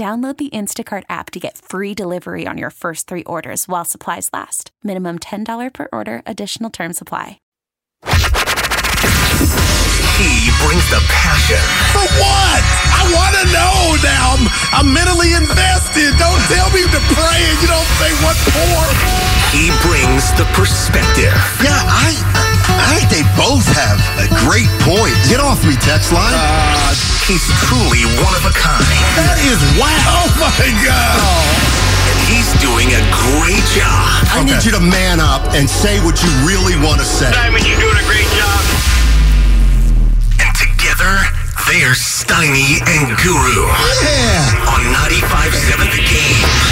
Download the Instacart app to get free delivery on your first three orders while supplies last. Minimum $10 per order, additional term supply. He brings the passion. For what? I want to know now. I'm, I'm mentally invested. Don't tell me to pray and you don't say what for. He brings the perspective. Yeah, I, I think they both have a great point. Get off me, text line. Uh, he's truly one of a kind. That is wow. Oh my God. And he's doing a great job. I need you to man up and say what you really want to say. Simon, you're doing a great job. And together, they're Steiny and Guru Yeah. on 95.7 The Game.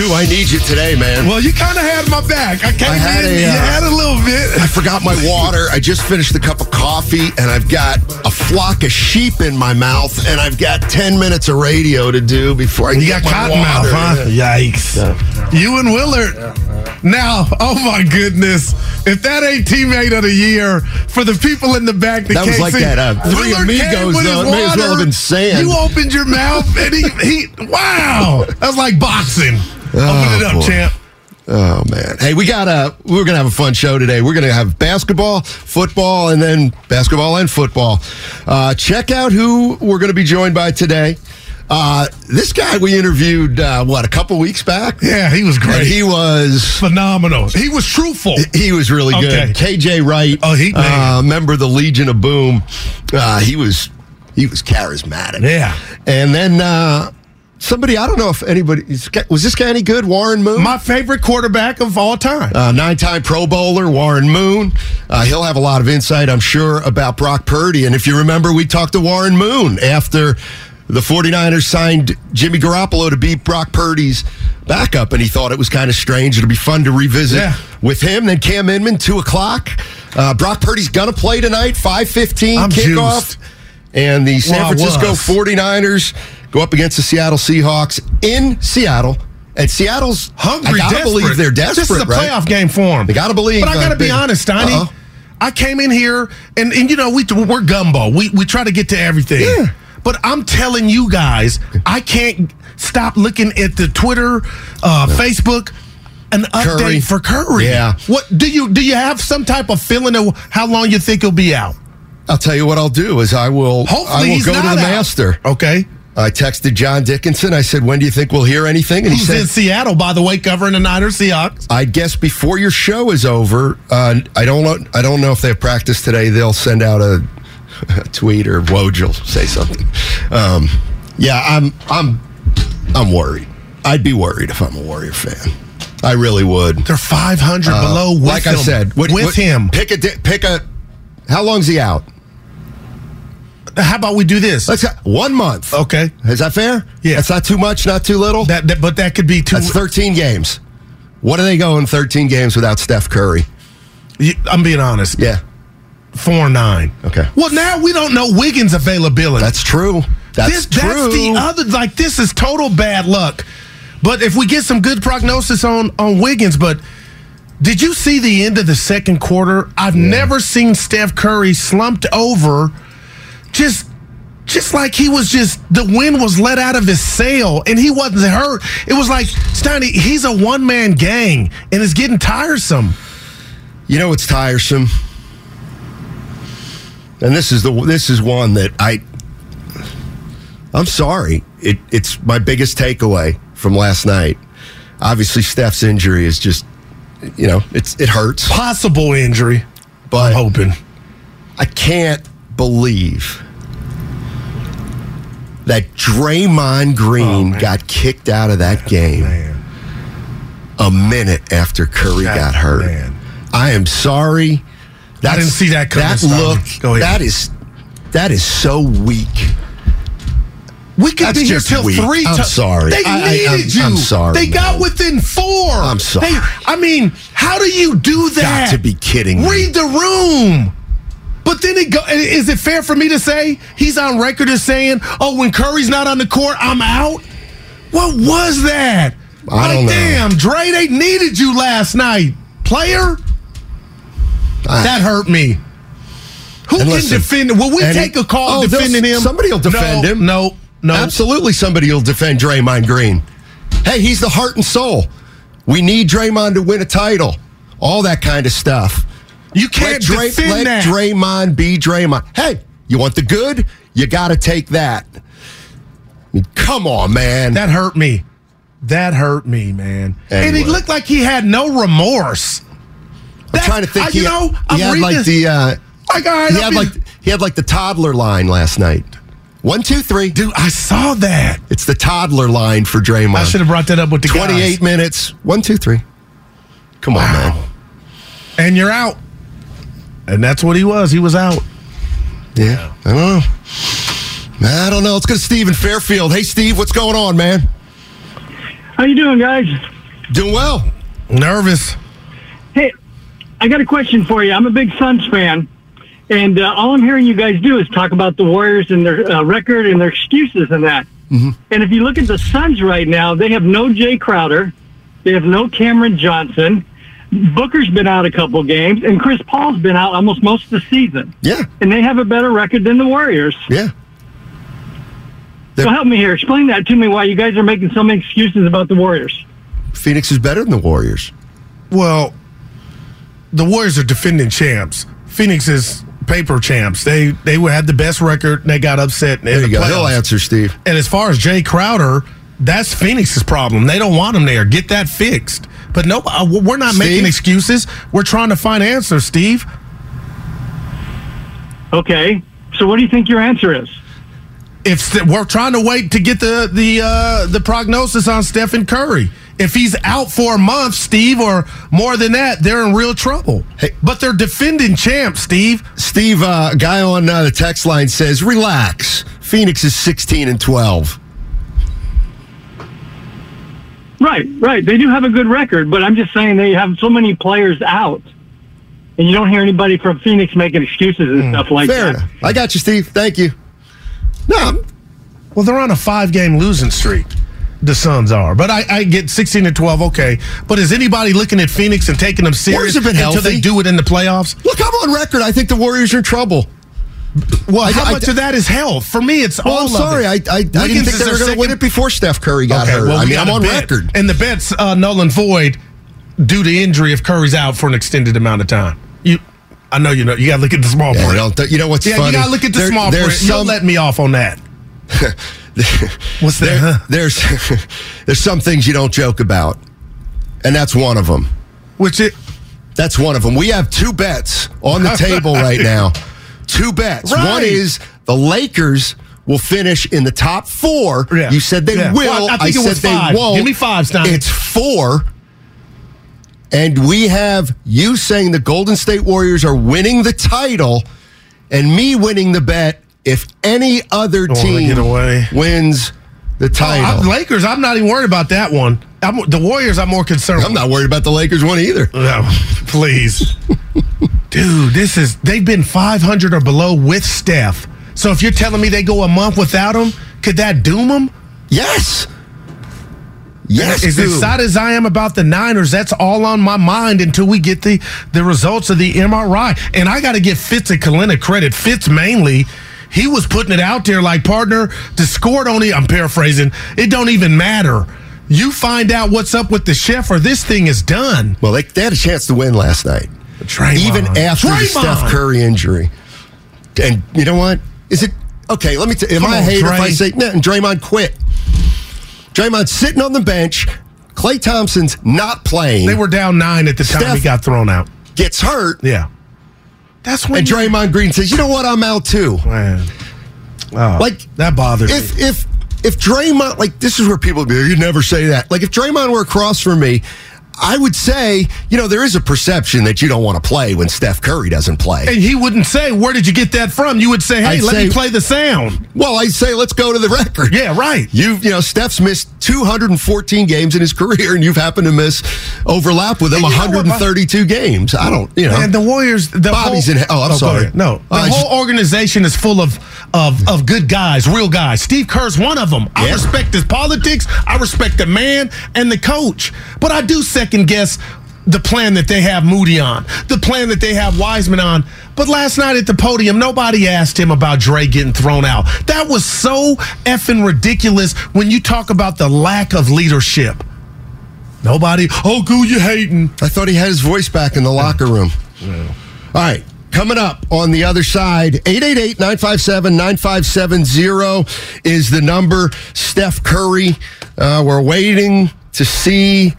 Ooh, I need you today, man. Well, you kind of had my back. I came I had in, a, you uh, had a little bit. I forgot my water. I just finished a cup of coffee and I've got a flock of sheep in my mouth and I've got 10 minutes of radio to do before I You get got my cotton mouth, water. huh? Yikes. You and Willard. Now, oh my goodness. If that ain't teammate of the year for the people in the back that, That was like see, that, uh, Three Willard Amigos, though. It may as well have been sand. You opened your mouth and he, he wow. That was like boxing. Open it up, Oh, boy. champ. Oh man! Hey, we got a. We're gonna have a fun show today. We're gonna have basketball, football, and then basketball and football. Uh, check out who we're gonna be joined by today. Uh, this guy we interviewed uh, what a couple weeks back. Yeah, he was And great. he was phenomenal. He was truthful. he was really good. Okay. KJ Wright, Oh, he- uh, member of the Legion of Boom. Uh, he was he was charismatic. Yeah. and then uh, somebody I don't know if anybody was this guy any good. Warren Moon. My favorite quarterback of all time. Uh, nine-time Pro Bowler Warren Moon. Uh, he'll have a lot of insight, I'm sure, about Brock Purdy. And if you remember, we talked to Warren Moon after the 49ers signed Jimmy Garoppolo to be Brock Purdy's backup, and he thought it was kind of strange. It'll be fun to revisit Yeah. with him. Then Cam Inman, two o'clock. Uh, Brock Purdy's gonna play tonight, 5:15 I'm kickoff. juiced. And the San Well, Francisco was. 49ers go up against the Seattle Seahawks in Seattle. And Seattle's hungry, I gotta desperate. believe they're desperate. This is a right? playoff game for them. They gotta believe, But I uh, gotta be big- honest, Steiny. Uh-oh. I came in here and, and you know we we're gumbo. We we try to get to everything. Yeah. But I'm telling you guys, I can't stop looking at the Twitter, uh, Facebook. An update Curry. for Curry. Yeah. What do you do? You have some type of feeling of how long you think he'll be out? I'll tell you what I'll do is I will Hopefully, I will go to the out. master. Okay. I texted John Dickinson. I said, "When do you think we'll hear anything?" And he said, in Seattle, by the way, covering the Niners Seahawks? "I guess before your show is over. Uh, I don't know. I don't know if they have practice today. They'll send out a tweet or Woj will say something. Um, yeah, I'm I'm I'm worried. I'd be worried if I'm a Warrior fan. I really would. They're 500 Uh, below like I said, what- with what- him. Pick a pick a. How long's he out? How about we do this? Let's one month. Okay. Is that fair? Yeah. That's not too much, not too little. That, that but that could be too. That's 13 games. What do they go in 13 games without Steph Curry? I'm being honest. Yeah, Four nine. Okay. Well, now we don't know Wiggins' availability. that's true. That's this, true. That's the other. Like this is total bad luck. But if we get some good prognosis on on Wiggins, but did you see the end of the second quarter? I've never seen Steph Curry slumped over, just. Just like he was just the wind was let out of his sail and he wasn't hurt. It was like Steiny, he's a one man gang and it's getting tiresome. You know it's tiresome, and this is the this is one that I. I'm sorry. it, it's my biggest takeaway from last night. Obviously, Steph's injury is just, you know, it's it hurts. Possible injury. But I'm hoping. I can't believe that Draymond Green oh, man. got kicked out of that oh, game Man. a minute after Curry got hurt. man. I am sorry. I didn't see that coming, That look. Go ahead. That is that is so weak. We could That's be here till weak. three. I'm sorry. They I- I- needed I'm- you. I'm sorry, They got within four. I'm sorry. They- I mean, how do you do that? Got to be kidding me. Read the room. But then it go. Is it fair for me to say he's on record as saying, "Oh, when Curry's not on the court, I'm out"? What was that? I like, don't know. damn, Dre, they needed you last night, player. I- That hurt me. Who can listen, defend? Will we take a call oh, defending him? somebody will defend No, him. No, no. Absolutely, somebody will defend Draymond Green. Hey, he's the heart and soul. We need Draymond to win a title. All that kind of stuff. You can't let Dray- defend let that. Draymond be Draymond. Hey, you want the good? You got to take that. I mean, come on, man. That hurt me. That hurt me, man. And he looked like he had no remorse. I'm trying to think. I- he you know, I'm had reading like this- the uh, Like, all right, he I'll had be- like he had like the toddler line last night. One, two, three. dude, I saw that. It's the toddler line for Draymond. I should have brought that up with the 28 guys. minutes. One, two, three. Come on, man. And you're out. And that's what he was. He was out. Yeah, I don't know. I don't know. Let's go to Steve in Fairfield. Hey, Steve, what's going on, man? How you doing, guys? Doing well. Nervous. Hey, I got a question for you. I'm a big Suns fan, and uh, all I'm hearing you guys do is talk about the Warriors and their uh, record and their excuses and that. And if you look at the Suns right now, they have no Jae Crowder, they have no Cameron Johnson. Booker's been out a couple games, and Chris Paul's been out almost most of the season. Yeah, And they have a better record than the Warriors. yeah. So help me here. Explain that to me why you guys are making so many excuses about the Warriors. Phoenix is better than the Warriors. Well, the Warriors are defending champs. Phoenix is paper champs. They they had the best record. And they got upset. In There the you go. He'll answer, Steve. And as far as Jae Crowder, that's Phoenix's problem. They don't want him there. Get that fixed. But no, uh, we're not Steve? making excuses. We're trying to find answers, Steve. Okay. So what do you think your answer is? If Ste- we're trying to wait to get the the uh, the prognosis on Stephen Curry, if he's out for a month, Steve, or more than that, they're in real trouble. Hey. But they're defending champs, Steve. Steve, uh, guy on uh, the text line says, "Relax. Phoenix is 16 and 12." Right, right. They do have a good record, but I'm just saying they have so many players out. And you don't hear anybody from Phoenix making excuses and stuff like. Fair that. enough. I got you, Steve. Thank you. No, I'm- Well, they're on a five game losing streak. The Suns are, but I, I get sixteen to twelve. Okay, but is anybody looking at Phoenix and taking them serious until healthy. they do it in the playoffs? look, I'm on record. I think the Warriors are in trouble. Well, how I- much of that is health? For me, it's Well, all. I'm sorry. I, I, I didn't think they were going to win it before Steph Curry got Okay, hurt. well, I we mean, I'm a on bet. record. and the bet's uh, null and void due to injury if Curry's out for an extended amount of time. You, I know you know. You got to look at the small Yeah, print. th- you know what's yeah, funny? you got to look at the There- small print. You'll let me off on that. What's that? there- there's there's some things you don't joke about, and that's one of them. Which it That's one of them. We have two bets on the table right now. Two bets. Right. One is the Lakers will finish in the top four. Yeah. You said they Yeah. will. Well, I think it said was they won't. Give me five, Stein. It's four. And we have you saying the Golden State Warriors are winning the title, and me winning the bet if any other Don't wanna team get away. wins the Oh, title. I'm, Lakers, I'm not even worried about that one. I'm, the Warriors, I'm more concerned. I'm not worried about the Lakers one either. No, please. Dude, this is, they've been 500 or below with Steph. So if you're telling me they go a month without him, could that doom them? Yes. Yes, as dude. excited as I am about the Niners, that's all on my mind until we get the, the results of the MRI. And I got to give Fitz and Kalina credit. Fitz mainly, he was putting it out there like, partner, the score don't, e- I'm paraphrasing, it don't even matter. You find out what's up with the chef or this thing is done. Well, they, they had a chance to win last night, Draymond. even after the Steph Curry injury. And you know what? Is it okay? Let me. T- am Come I a on, hater if I say no? And Draymond quit. Draymond's sitting on the bench. Klay Thompson's not playing. They were down nine at the time he got thrown out. gets hurt, Yeah. That's when and you- Draymond Green says, "You know what? I'm out too." Man. Oh, Like that bothers if me. if if Draymond like this is where people be you never say that like if Draymond were across from me I would say you know there is a perception that you don't want to play when Steph Curry doesn't play And he wouldn't say, "Where did you get that from?" You would say, "Hey, I'd let say- me play the sound." well I'd say let's go to the record Yeah, right. You've, you know Steph's missed 214 games in his career and you've happened to miss overlap with him And you know what, 132 games I don't you know And the Warriors, the Bobby's whole, in- oh, I'm go sorry. No, the Uh, whole organization is full of of of good guys, real guys. Steve Kerr's one of them. I respect his politics. I respect the man and the coach. But I do second guess the plan that they have Moody on, the plan that they have Wiseman on. But last night at the podium, nobody asked him about Dre getting thrown out. That was so effing ridiculous when you talk about the lack of leadership. Nobody, oh, who you hating? I thought he had his voice back in the locker room. All right. Coming up on the other side, 888 957 9570 is the number. Steph Curry, uh, we're waiting to see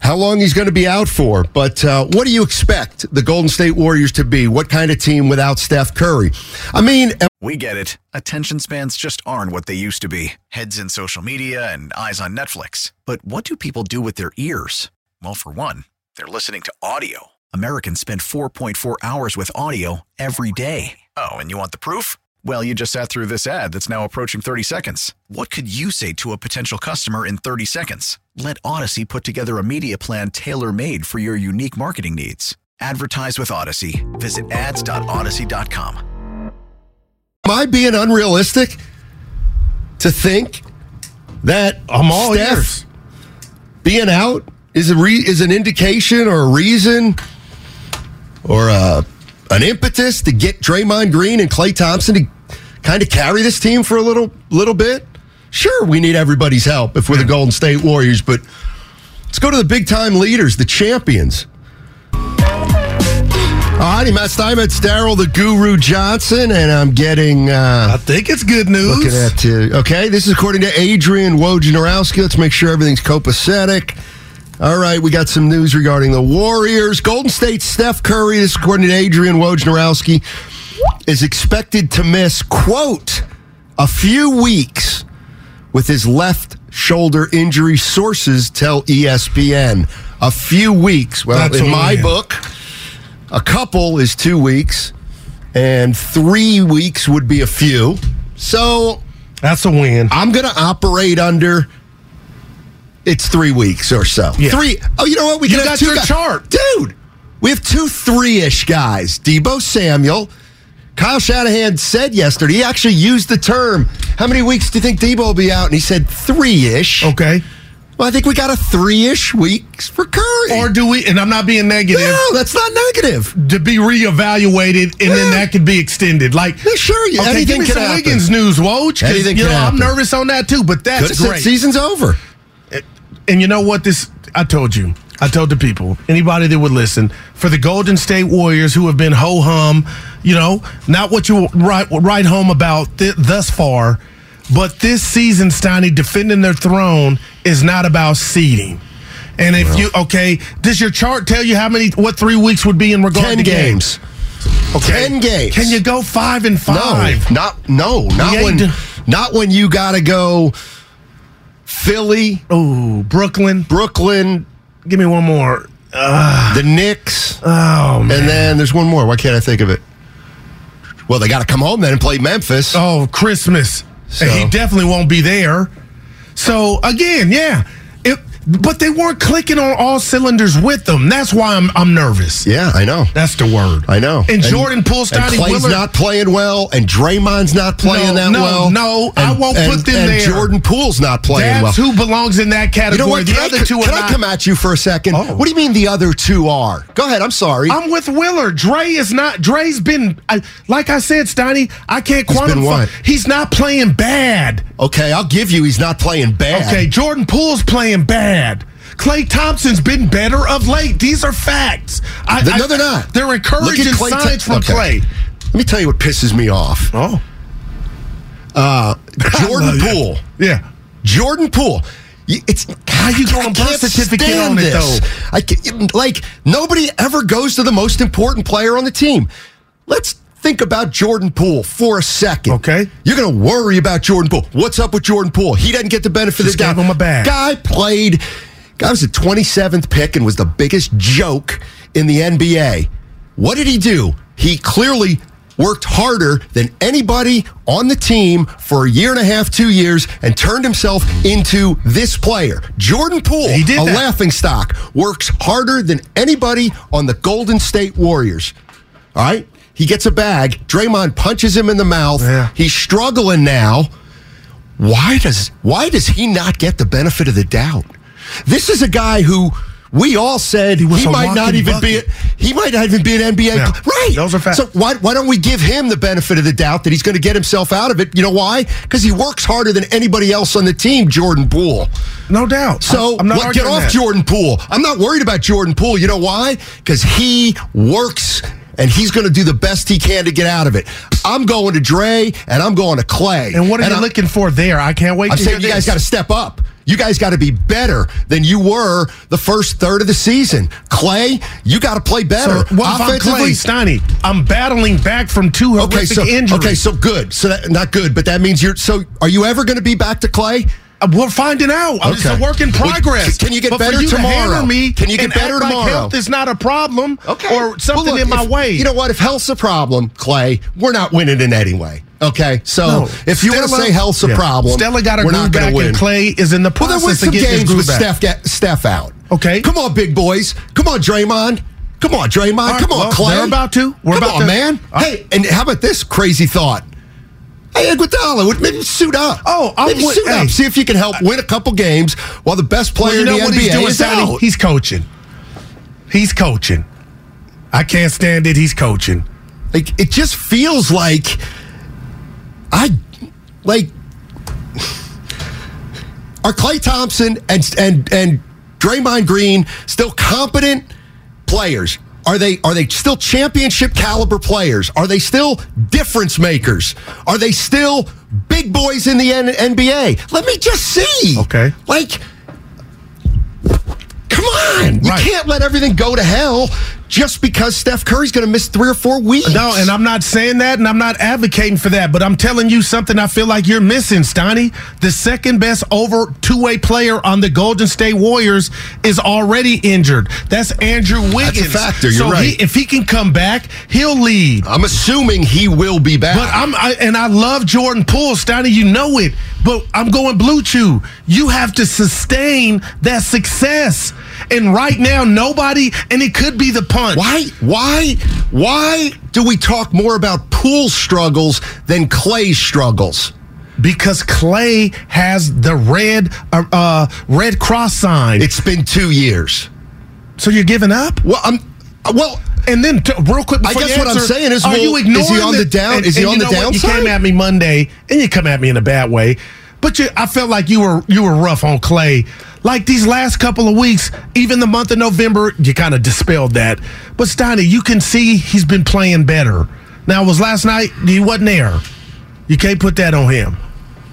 how long he's going to be out for. But uh, what do you expect the Golden State Warriors to be? What kind of team without Steph Curry? I mean, We get it. Attention spans just aren't what they used to be heads in social media and eyes on Netflix. But what do people do with their ears? Well, for one, they're listening to audio. Americans spend 4.4 hours with audio every day. Oh, and you want the proof? Well, you just sat through this ad that's now approaching 30 seconds. What could you say to a potential customer in 30 seconds? Let Odyssey put together a media plan tailor made for your unique marketing needs. Advertise with Odyssey. Visit ads.odyssey.com. am I being unrealistic to think that I'm all Steph ears. being out is a re- is an indication or a reason or a, an impetus to get Draymond Green and Klay Thompson to kind of carry this team for a little little bit? Sure, we need everybody's help if we're the Golden State Warriors, but let's go to the big time leaders, the champions. All righty, Matt Steinmetz, Daryl the Guru Johnson, and I'm getting uh, I think it's good news. Looking at uh, okay, this is according to Adrian Wojnarowski. Let's make sure everything's copacetic. All right, we got some news regarding the Warriors. Golden State Steph Curry, this is according to Adrian Wojnarowski, is expected to miss, quote, a few weeks with his left shoulder injury. Sources tell ESPN. A few weeks. Well, That's in my win. book, a couple is two weeks, and three weeks would be a few. So That's a win. I'm going to operate under. It's three weeks or so. Yeah. Three. Oh, you know what? We You can got your guys. chart. dude. We have two three-ish guys. Deebo Samuel. Kyle Shanahan said yesterday. He actually used the term. How many weeks do you think Deebo will be out? And he said three-ish. Okay. Well, I think we got a three-ish weeks for Curry. Or do we, and I'm not being negative, no, that's not negative. to be reevaluated and then that could be extended? Like, Yeah, sure, yeah, okay, anything give me can some happen. Wiggins news, Woj. Anything you can know, I'm nervous on that too, but that's said great. season's over. And you know what? This I told you. I told the people, anybody that would listen, for the Golden State Warriors who have been ho hum, you know, not what you write write home about th- thus far, but this season, Steiny defending their throne is not about seeding. And if you okay, does your chart tell you how many what three weeks would be in regard Ten to games. Okay. Ten games. Can you go five and five? No, not no, not when not when you got to go Philly, Oh, Brooklyn. Brooklyn, Give me one more. the Knicks, Oh man. and then there's one more. Why can't I think of it? Well, they got to come home then and play Memphis. Oh, Christmas. So- And he definitely won't be there. So again, yeah. But they weren't clicking on all cylinders with them. That's why I'm I'm nervous. Yeah, I know. That's the word. I know. And, Jordan Poole, and Stoney Klay's Willard. not playing well, and Draymond's not playing No, that no, well. no, I won't and- put them and there. Jordan Poole's not playing that's well. who belongs in that you category. know what? The Can, other I, two are can I come at you for a second? Oh. What do you mean the other two are? Go ahead. I'm sorry. I'm with Willard. Dre is not. Dre's been, I, like I said, Steiny. I can't He's been quantify. He's not playing bad. okay, I'll give you. He's not playing bad. Okay, Jordan Poole's playing bad. Klay Thompson's been better of late. These are facts. I, Th- I- no, they're not. They're encouraging Klay signs from Okay. Klay. Let me tell you what pisses me off. Oh, uh, Jordan love you. Poole yeah. Jordan Poole. It's How you birth can't certificate on it, this. though? I ca- like nobody ever goes to the most important player on the team. Let's think about Jordan Poole for a second. Okay. You're going to worry about Jordan Poole. What's up with Jordan Poole? He doesn't get the benefit Just of the doubt. him a bag. Guy played. Guy was the 27th pick and was the biggest joke in the NBA. What did he do? He clearly worked harder than anybody on the team for a year and a half, two years, and turned himself into this player. Jordan Poole, He did a that. laughing stock, works harder than anybody on the Golden State Warriors. All right? He gets a bag. Draymond punches him in the mouth. Yeah. He's struggling now. Why does why does he not get the benefit of the doubt? This is a guy who we all said he, was a might not even be bucket. he might not even be an NBA Yeah. right. Those are facts. So why why don't we give him the benefit of the doubt that he's going to get himself out of it? You know why? Because he works harder than anybody else on the team. Jordan Poole. No doubt. So I'm not what- get off that. Jordan Poole. I'm not worried about Jordan Poole. You know why? Because he works and he's going to do the best he can to get out of it. I'm going to Dre and I'm going to Klay. And what are you I'm- looking for there? I can't wait I'm to saying you guys got to step up. You guys got to be better than you were the first third of the season. Klay, you got to play better. So what if I'm Klay Steiny? I'm battling back from two horrific Okay, so injuries. okay, so good. So that, not good, but that means you're. So are you ever going to be back to Klay? We're finding out. It's a work in progress. can you get But better you tomorrow? To me Can you get better act like tomorrow? health is not a problem. Okay. Or something Well, look, in my if- way. You know what? If health's a problem, Klay, we're not winning in any way. Okay, so No, if you want to say health's a yeah. problem, Stella got a we're not groove going back, to win. and Klay is in the well, there process was some of getting his games with. Steph, get, Steph out. Okay. come on, big boys. Come on, Draymond. Come on, Draymond. Right, Come on, well, Klay. they're about to. We're Come about on, to- man. Right. Hey, and how about this crazy thought? Hey, Iguodala, would maybe suit up. Oh, I'm maybe with- suit hey. up. See if you can help win a couple games while the best player Well, you know in the what NBA he's doing, is Sonny? out. He's coaching. He's coaching. I can't stand it. He's coaching. Like it just feels like I like are Klay Thompson and and and Draymond Green still competent players? Are they are they still championship caliber players? Are they still difference makers? Are they still big boys in the N- NBA? Let me just see. Okay. Like Come on. You Right. can't let everything go to hell just because Steph Curry's going to miss 3 or 4 weeks. No, and I'm not saying that, and I'm not advocating for that, but I'm telling you something I feel like you're missing, Steiny. The second best over two way player on the Golden State Warriors is already injured. That's Andrew Wiggins. factor, you're so right. He, if he can come back, he'll lead. I'm assuming he will be back. But I'm I, and I love Jordan Poole, Steiny. You know it. But I'm going blue chew. You have to sustain that success. And right now, nobody, and it could be the punt. why why why do we talk more about Poole struggles than Klay's struggles? Because Klay has the red uh, uh, red cross sign. It's been 2 years. so you're giving up? Well, I'm well And then, t- real quick, I guess you what I'm saying is, are well, you is ignoring he on the down- and- is he on you the what? You came at me Monday, and you come at me in a bad way. But you, I felt like you were you were rough on Klay. Like these last couple of weeks, even the month of November, you kind of dispelled that. But Steiny, you can see he's been playing better. Now, it was last night he wasn't there. You can't put that on him.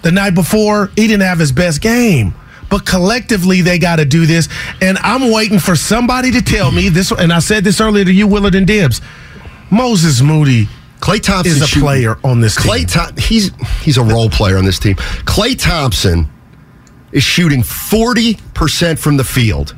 The night before, he didn't have his best game. But collectively, they got to do this. And I'm waiting for somebody to tell me this. And I said this earlier to you, Willard and Dibbs. Moses Moody Klay Thompson is a shooting- player on this Klay team. Thom- he's he's a role player on this team. Klay Thompson is shooting 40% from the field.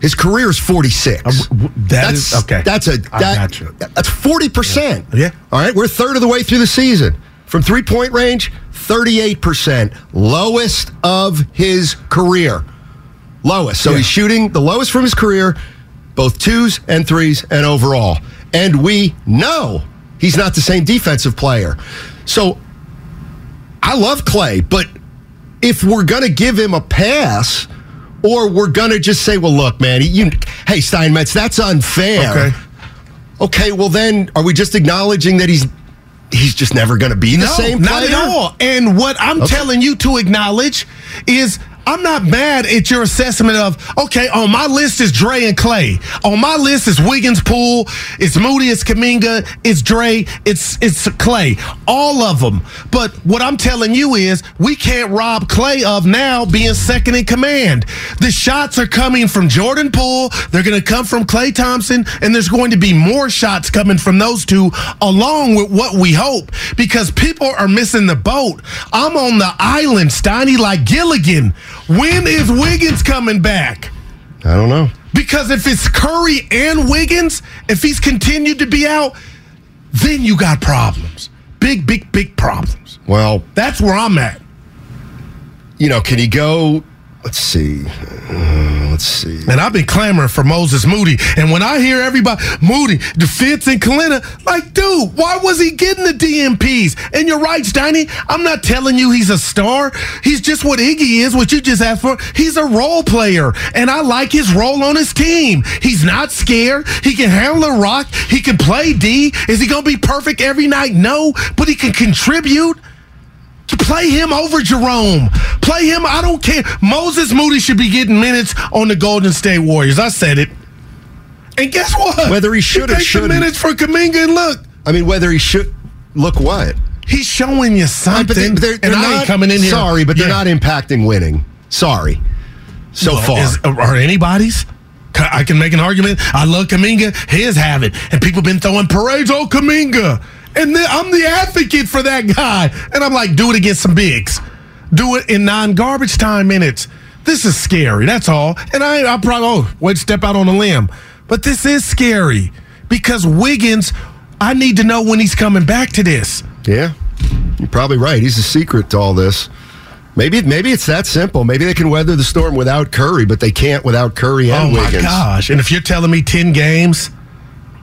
His career is 46. Uh, w- that is- okay. That's a I that, got you. that's 40%. Yeah. All right, we're a third of the way through the season. From three-point range, 38%, lowest of his career. Lowest. So Yeah. he's shooting the lowest from his career, both twos and threes and overall. And we know he's not the same defensive player. So I love Klay, but if we're going to give him a pass, or we're going to just say, well, look, man, you, hey, Steinmetz, that's unfair. Okay. Okay, well, then are we just acknowledging that he's he's just never going to be the No, same not player? at all. And what I'm Okay. telling you to acknowledge is I'm not mad at your assessment of, okay, on my list is Dre and Klay. On my list is Wiggins, Poole, it's Moody, it's Kuminga, it's Dre, it's it's Klay. All of them. But what I'm telling you is we can't rob Klay of now being second in command. The shots are coming from Jordan Poole, they're going to come from Klay Thompson, and there's going to be more shots coming from those two along with what we hope because people are missing the boat. I'm on the island, Steiny, like Gilligan. When is Wiggins coming back? I don't know. Because if it's Curry and Wiggins, if he's continued to be out, then you got problems. Big, big, big problems. Well, That's where I'm at. you know, can he go? Let's see. Uh, let's see. And I've been clamoring for Moses Moody. And when I hear everybody, Moody, the Fitz and Kalina, like, dude, why was he getting the DNPs? And you're right, Steiny. I'm not telling you he's a star. He's just what Iggy is, what you just asked for. He's a role player. And I like his role on his team. He's not scared. He can handle the rock. He can play D. Is he going to be perfect every night? No. But he can contribute. Play him over Jerome. Play him. I don't care. Moses Moody should be getting minutes on the Golden State Warriors. I said it. And guess what? Whether he should or shouldn't. minutes for Kuminga and look, I mean, whether he should look what? he's showing you something. But they, they're, and they're I not ain't coming in here. Sorry, but they're Yeah. not impacting winning. Sorry. So Well, far. is- uh, are anybody's? I can make an argument. I love Kuminga. His have it. And people been throwing parades. Oh, Kuminga. And then I'm the advocate for that guy. And I'm like, do it against some bigs. Do it in non garbage time minutes. This is scary. That's all. And I, I probably, oh, wait, step out on a limb. But this is scary because Wiggins, I need to know when he's coming back to this. Yeah, you're probably right. He's the secret to all this. Maybe maybe it's that simple. Maybe they can weather the storm without Curry, but they can't without Curry and Wiggins. oh my gosh! And if you're telling me ten games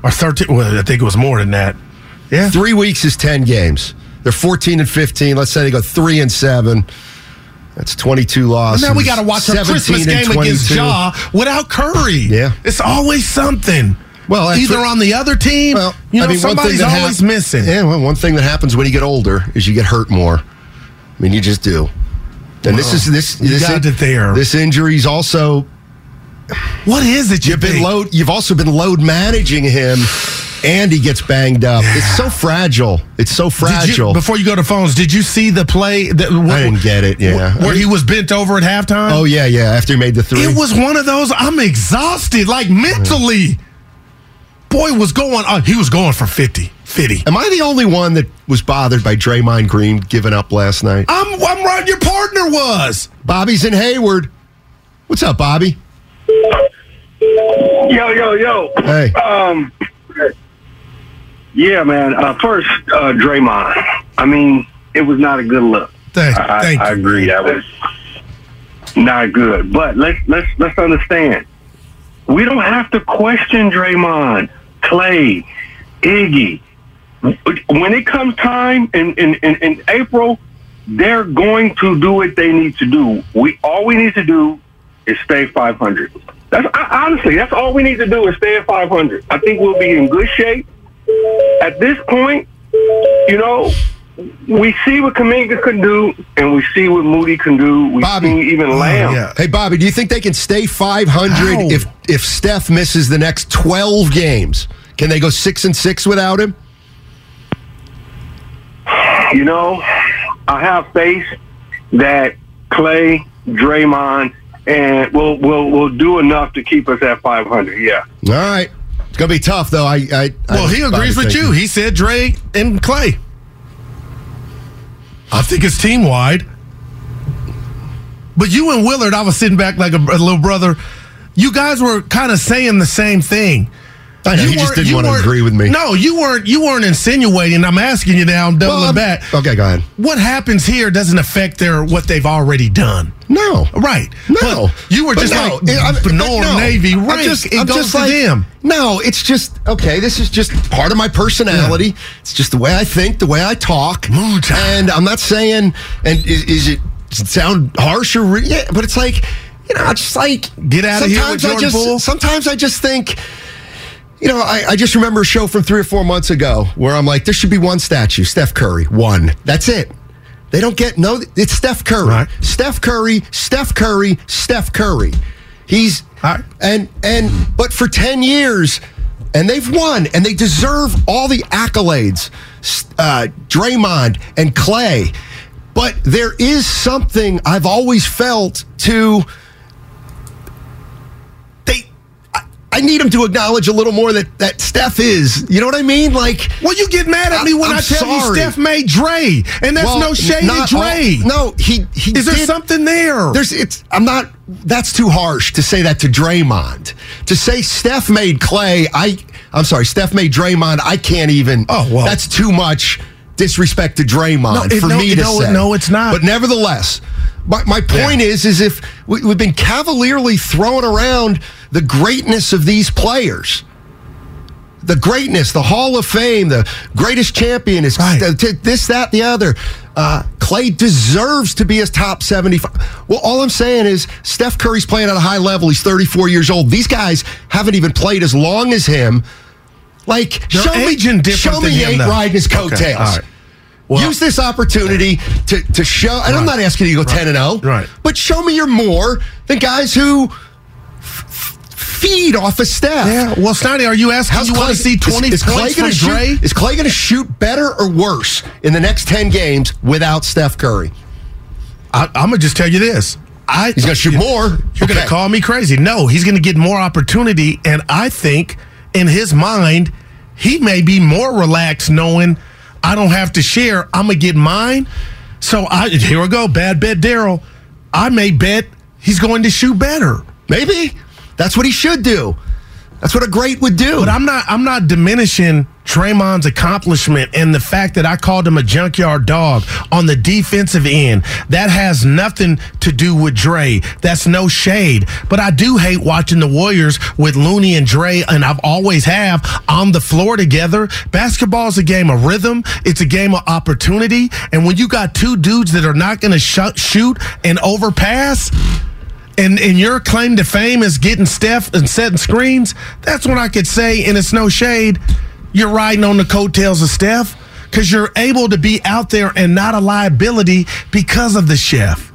or thirteen, well, I think it was more than that. Yeah, Three weeks is ten games. They're fourteen and fifteen. Let's say they go three and seven. That's twenty-two losses. And now we got to watch a 17 Christmas game against 22. Jaw without Curry. Yeah. it's always something. Well, either what- on the other team, Well, you know, I mean, somebody's always hap- missing. Yeah, well, one thing that happens when you get older is you get hurt more. I mean, you just do. And this is this. you this got it there. This injury's also What is it? You You've been load. You've also been load managing him, and he gets banged up. It's so fragile. It's so Did you, fragile. before you go to phones, did you see the play? That, I didn't get it. Yeah. where he was bent over at halftime. oh yeah, yeah. After he made the three, It was one of those. I'm exhausted, like mentally. Boy was going. Uh, he was going for 50. 50. Am I the only one that was bothered by Draymond Green giving up last night? I'm. I'm right. Your partner was. Bobby's in Hayward. What's up, Bobby? Yo, yo, yo. Hey. Um, yeah, man. Uh, first, uh, Draymond. I mean, it was not a good look. Thank, I, thank I you. agree. That was not good. But let's let's let's understand. We don't have to question Draymond, Klay, Iggy. When it comes time in, in, in, in April, they're going to do what they need to do. We all we need to do is stay 500. That's I, honestly, that's all we need to do is stay at 500. I think we'll be in good shape. At this point, you know, we see what Kuminga can do, and we see what Moody can do. We Bobby. see even oh, Lamb. yeah. Hey, Bobby, do you think they can stay 500 How? if if Steph misses the next 12 games? Can they go six and six without him? You know, I have faith that Klay, Draymond, and will will will do enough to keep us at 500. Yeah. All right. It's gonna be tough, though. I, I Well, I- he agrees with thank you. He said Dre and Klay. I think it's team wide. But you and Willard, I was sitting back like a, a little brother. You guys were kind of saying the same thing. I know, You he just didn't you want to agree with me. No, you weren't. You weren't insinuating. I'm asking you now. I'm doubling Well, I'm- back. Okay, go ahead. What happens here doesn't affect their what they've already done. No. Right. No. But you were just no, like it- Norm no. Navy I'm just- it I'm goes just to like- them. No, it's just okay. This is just part of my personality. It's just the way I think, the way I talk. Time. And I'm not saying, and is, is it sound harsh or yeah? But it's like, you know, it's just like Get outta here with I just sometimes I just think. You know, I, I just remember a show from three or four months ago where I'm like, there should be one statue, Steph Curry, one. That's it. They don't get no. It's Steph Curry. Right. Steph Curry. Steph Curry. Steph Curry. He's right. and and but for ten years, and they've won, and they deserve all the accolades. Uh, Draymond and Klay, but there is something I've always felt to they. I, need him to acknowledge a little more that that Steph is. You know what I mean? Like. Well, you get mad at me when I'm I tell you. Steph made Dre, and that's well, no shade at Dre. all- no, he he. Is there did- something there? There's it's I'm not that's too harsh to say that to Draymond. To say Steph made Klay, I I'm sorry, Steph made Draymond, I can't even Oh, well. that's too much disrespect to Draymond No, it- for no, me to no, say. no, it's not. But nevertheless, my, my point is is if we, we've been cavalierly throwing around the greatness of these players the greatness, the Hall of Fame, the greatest champion is Right. th- th- this, that, the other. Uh, Klay deserves to be a top 75. Well, all I'm saying is Steph Curry's playing at a high level. He's 34 years old. These guys haven't even played as long as him. Like, They're show me, show me he him, ain't though. riding his Okay, coattails. right. Well- Use this opportunity to, to show, and I'm not asking you to go 10 and 0, Right. but show me you're more than guys who feed off of Steph. yeah. Well, Snotty, are you asking How's you want to see 20 is, is Klay points gonna from Dre? shoot, Is Klay going to shoot better or worse in the next 10 games without Steph Curry? I, I'm gonna just tell you this. I He's gonna shoot more. You're gonna call me crazy. No, he's gonna get more opportunity, and I think in his mind, he may be more relaxed knowing I don't have to share. I'm gonna get mine. So I here we go. Bad bet, Daryl. I may bet he's going to shoot better. Maybe. That's what he should do. That's what a great would do. But I'm not I'm not diminishing Draymond's accomplishment and the fact that I called him a junkyard dog on the defensive end. That has nothing to do with Dre. That's no shade. But I do hate watching the Warriors with Looney and Dre, and I've always have on the floor together. Basketball is a game of rhythm. It's a game of opportunity. And when you got two dudes that are not going to sh- shoot and overpass, and and your claim to fame is getting Steph and setting screens, that's when I could say, and it's no shade, you're riding on the coattails of Steph because you're able to be out there and not a liability because of the chef.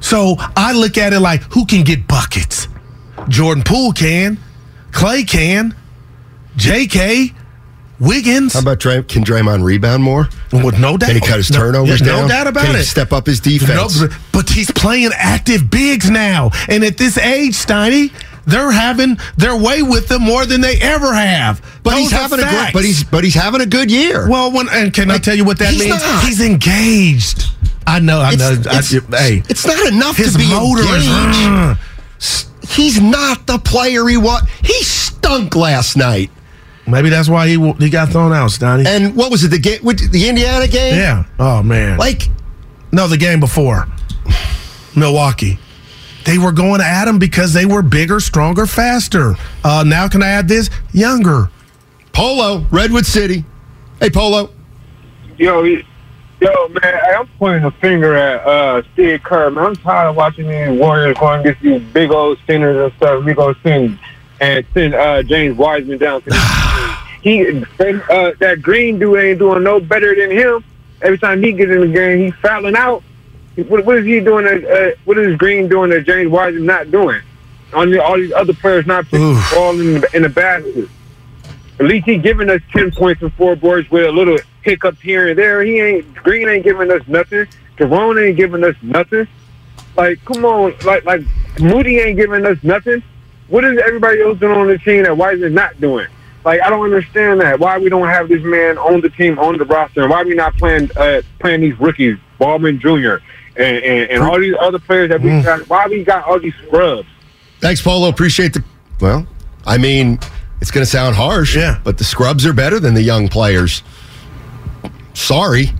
So I look at it like who can get buckets? Jordan Poole can, Klay can, JK, Wiggins. How about Dray, can Draymond rebound more? With no doubt. Can he cut his No- turnovers yeah, down? No doubt about Can he it. step up his defense? No, but- he's playing active bigs now. And at this age, Steiny, they're having their way with them more than they ever have. But he's Those are having a facts. but he's but he's having a good year. well. When and can I tell you what that he's means? not. He's engaged. I know. I know. it's, I, it's- hey, it's not enough his to be motor is. engaged. He's not the player he was. He stunk last night. Maybe that's why he he got thrown out, Steiny. And what was it? The game, what, the Indiana game? yeah. Oh man. Like No, the game before Milwaukee. They were going at him because they were bigger, stronger, faster. Uh, now, can I add this? Younger. Polo, Redwood City. Hey, Polo. Yo, yo, man, I'm pointing a finger at uh, Steve Kerr. Man, I'm tired of watching these Warriors going against these big old centers and stuff. We go send and send uh, James Wiseman down to the He uh, that Green dude ain't doing no better than him. Every time he gets in the game, he's fouling out. What, what is he doing? That, uh, what is Green doing that James Wiseman not doing? On the, all these other players not putting the ball in the, in the basket. At least he giving us ten points and four boards with a little hiccup here and there. He ain't Green ain't giving us nothing. Jerome ain't giving us nothing. Like, come on, like like Moody ain't giving us nothing. What is everybody else doing on the team that Wiseman not doing? Like, I don't understand that. Why we don't have this man on the team, on the roster, and why we not playing uh, playing these rookies, Baldwin Jr. and and, and all these other players that we got. Why we got all these scrubs? Thanks, Polo. Appreciate the. Well, I mean, it's going to sound harsh, Yeah. but the scrubs are better than the young players. Sorry.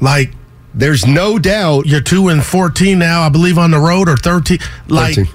Like, There's no doubt. you're two and fourteen now, I believe, on the road or thirteen. Like 13.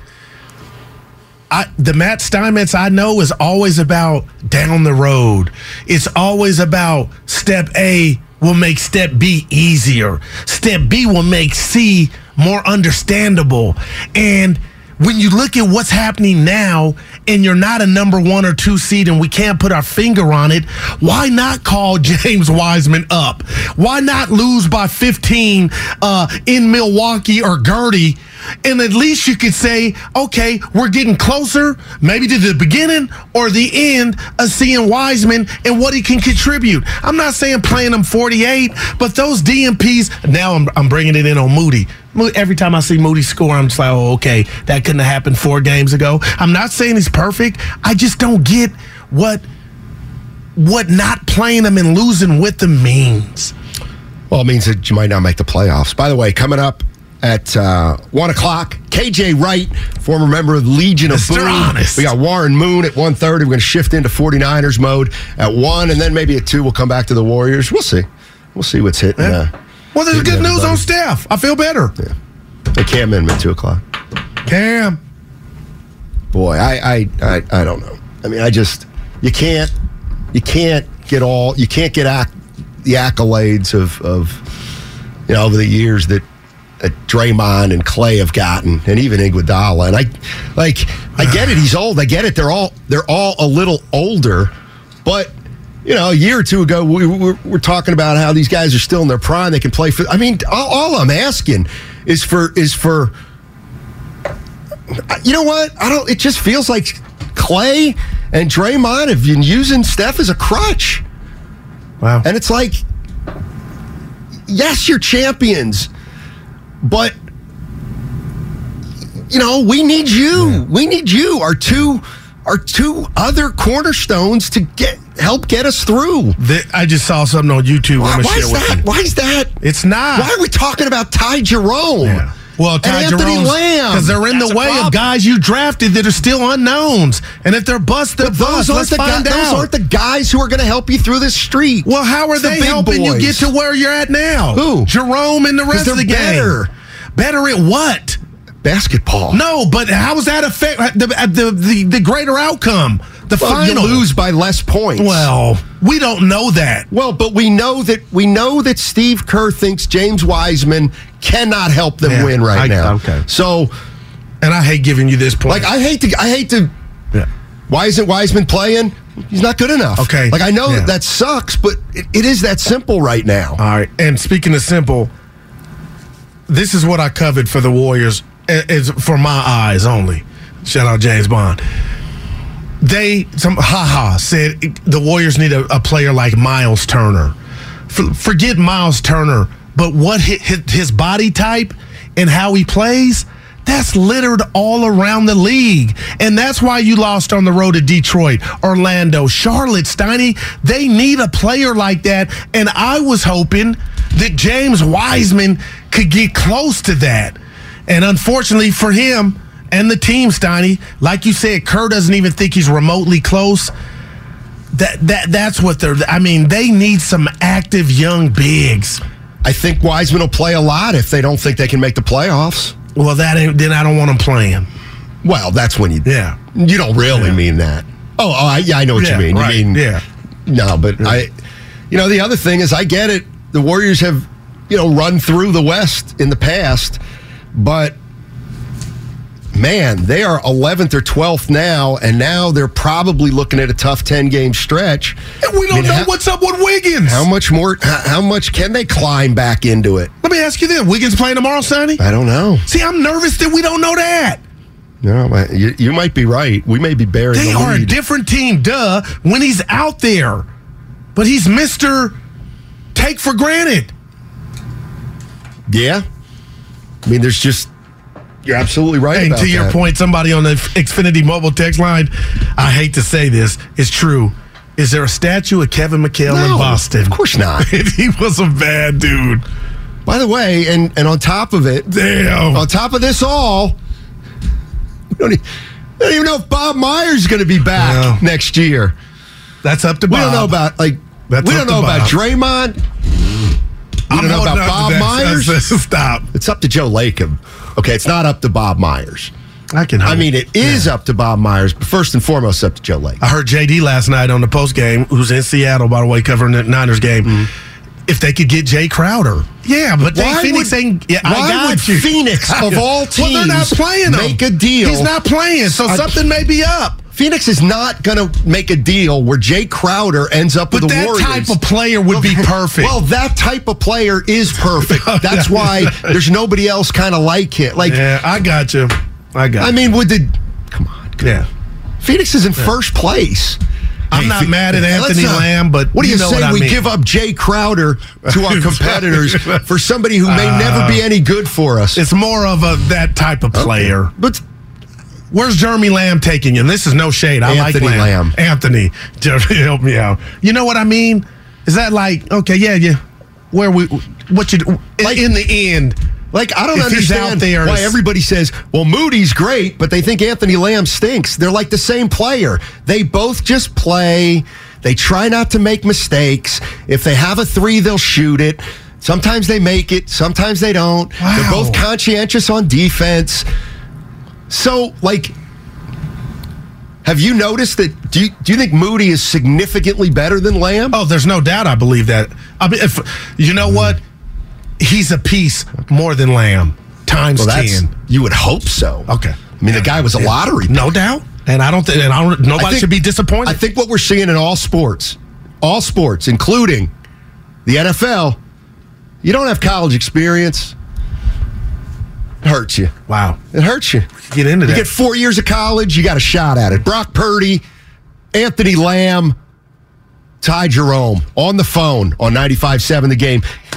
I, the Matt Steinmetz I know is always about down the road. It's always about step A will make step B easier. Step B will make C more understandable. And when you look at what's happening now and you're not a number one or two seed and we can't put our finger on it, why not call James Wiseman up? Why not lose by 15 uh, in Milwaukee or Gertie? And at least you could say, okay, we're getting closer, maybe to the beginning or the end of seeing Wiseman and what he can contribute. I'm not saying playing him 48, but those DNPs, now I'm, I'm bringing it in on Moody. Every time I see Moody score, I'm just like, oh, okay, that couldn't have happened four games ago. I'm not saying he's perfect. I just don't get what what not playing him and losing with him means. Well, it means that you might not make the playoffs. By the way, coming up at uh, 1 o'clock, KJ Wright, former member of the Legion of. Boom. We got Warren Moon at 1.30. We're going to shift into 49ers mode at 1, and then maybe at 2 we'll come back to the Warriors. We'll see. We'll see what's hitting. Uh, Well, there's hitting good news everybody. on staff. I feel better. They Cam in at 2 o'clock. Cam. Boy, I, I, I, I don't know. I mean, I just, you can't, you can't get all, you can't get ac- the accolades of, of, you know, over the years that, that Draymond and Klay have gotten, and even Iguodala. And I, like, I get it. He's old. I get it. They're all, they're all a little older, but. You know, a year or two ago, we were, we're talking about how these guys are still in their prime. They can play for. I mean, all, all I'm asking is for is for you know what? I don't. It just feels like Klay and Draymond have been using Steph as a crutch, Wow. and it's like, yes, you're champions, but you know we need you. We need you. Our two, our two other cornerstones to get help get us through. Th- I just saw something on YouTube. Why, why share is that? you. Why is that? It's not. Why are we talking about Ty Jerome? Yeah. Well, Ty and Anthony Jerome's Lamb because they're in That's the way of guys you drafted that are still unknowns, and if they're bust, they're Those bust. aren't, Let's the find guy- out. those aren't the guys who are going to help you through this street. well, how are It's the they big helping you get to where you're at now? Who? Jerome and the rest of the game. Better. At what? basketball? No, but how does that affect the the the, the greater outcome? The Well, you final. lose by less points. Well, we don't know that. well, but we know that we know that Steve Kerr thinks James Wiseman cannot help them Yeah, win right I- now. okay. So, And I hate giving you this point. like, I hate to, I hate to. Yeah. Why isn't Wiseman playing? He's not good enough. Okay. Like I know Yeah. that that sucks, but it, it is that simple right now. All right. And speaking of simple, this is what I covered for the Warriors. i- Is for my eyes only. Shout out James Bond. They some haha said the Warriors need a, a player like Miles Turner. For, forget Miles Turner, but what his, his body type and how he plays. That's littered all around the league. And that's why you lost on the road to Detroit, Orlando, Charlotte, Steiny. They need a player like that. And I was hoping that James Wiseman could get close to that. And unfortunately for him and the team, Steiny, like you said, Kerr doesn't even think he's remotely close. That that that's what they're I mean, they need some active young bigs. I think Wiseman will play a lot if they don't think they can make the playoffs. Well, that ain't then I don't want them playing. Well, that's when you Yeah. you don't really mean that. Oh, oh I, yeah, I know what Yeah, you mean. right, You mean yeah. No, but I, you know, the other thing is I get it. The Warriors have, you know, run through the West in the past, but man, they are 11th or 12th now, and now they're probably looking at a tough 10 game stretch. And we don't I mean, know how- what's up with Wiggins. How much more? How much can they climb back into it? Let me ask you this: Wiggins playing tomorrow, Sonny? I don't know. See, I'm nervous that we don't know that. No, you, you might be right. We may be burying They the are a different team, duh, when he's out there. But he's Mr. Take for granted. Yeah. I mean, there's just you're absolutely right. And about to your that. point, somebody on the Xfinity mobile text line, I hate to say this, it's true. Is there a statue of Kevin McHale in Boston? of course not. he was a bad dude. By the way, and and on top of it, Damn. on top of this all, we don't, e- we don't even know if Bob Myers is going to be back No. next year. That's up to Bob. We don't know about like That's we don't know about Bob. Draymond. I'm don't know about Bob. Myers. Stop. It's up to Joe Lacob. Okay, it's not up to Bob Myers. I can. I mean, it is up to Bob Myers, but first and foremost, up to Joe Lacob. I heard JD last night on the post game, who's in Seattle, by the way, covering the Niners game. Mm-hmm. If they could get Jae Crowder, Yeah, but they, Why Phoenix would- ain't. Yeah, I why got would you. Phoenix, of all teams? well, they're not playing him. make a deal? He's not playing, so I- something may be up. Phoenix is not going to make a deal where Jae Crowder ends up But with the that Warriors. type of player would be perfect. Well, that type of player is perfect. Oh, That's why there's nobody else kind of like it. Like, yeah, I got you. I got. I mean, would the come on? you. yeah. Phoenix is in first place. I'm Hey, not mad at Anthony not- Lamb, but what do you, know say we mean. give up Jae Crowder to our competitors for somebody who may never be uh, any good for us? It's more of a that type of player. But Where's Jeremy Lamb taking you? And this is no shade. I Anthony like Lamb. Lamb. Anthony, Jeremy, help me out. You know what I mean? Is that like okay? Yeah, yeah. Where we? What you? Like- in the end, Like I don't If understand why everybody says, "Well, Moody's great," but they think Anthony Lamb stinks. They're like the same player. They both just play. They try not to make mistakes. If they have a three, they'll shoot it. Sometimes they make it. Sometimes they don't. They're both conscientious on defense. So, like, have you noticed that? Do you, do you think Moody is significantly better than Lamb? oh, there's no doubt. I believe that. I mean, if you know what, he's a piece more than Lamb times well, ten. you would hope so. Okay. I mean, the guy was a lottery. No doubt. And I don't think. And I don't. Nobody I think- should be disappointed. I think what we're seeing in all sports, all sports, including the NFL, you don't have college experience. It hurts you. wow. It hurts you. Get into You that. You get four years of college, you got a shot at it. Brock Purdy, Anthony Lamb, Ty Jerome on the phone on 95 7 the game.